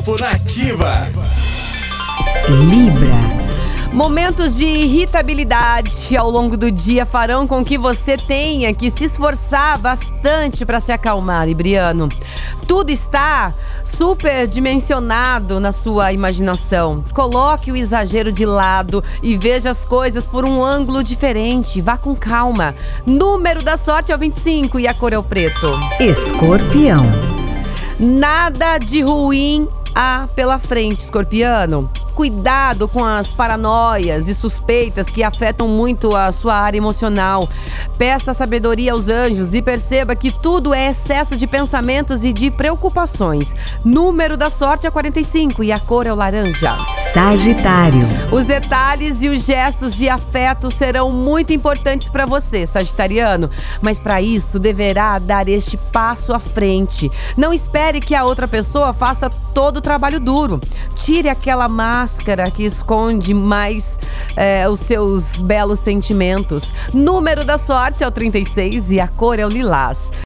Horóscopo Nativa. Libra. Momentos de irritabilidade ao longo do dia farão com que você tenha que se esforçar bastante para se acalmar, Libriano. Tudo está superdimensionado na sua imaginação. Coloque o exagero de lado e veja as coisas por um ângulo diferente. Vá com calma. Número da sorte é o 25 e a cor é o preto. Escorpião. Nada de ruim há pela frente, escorpiano cuidado com as paranoias e suspeitas que afetam muito a sua área emocional. Peça sabedoria aos anjos e perceba que tudo é excesso de pensamentos e de preocupações. Número da sorte é 45 e a cor é o laranja. Sagitário. Os detalhes e os gestos de afeto serão muito importantes para você, Sagitariano, mas para isso deverá dar este passo à frente. Não espere que a outra pessoa faça todo o trabalho duro. Tire aquela máscara máscara que esconde mais é, os seus belos sentimentos. Número da sorte é o 36 e a cor é o lilás.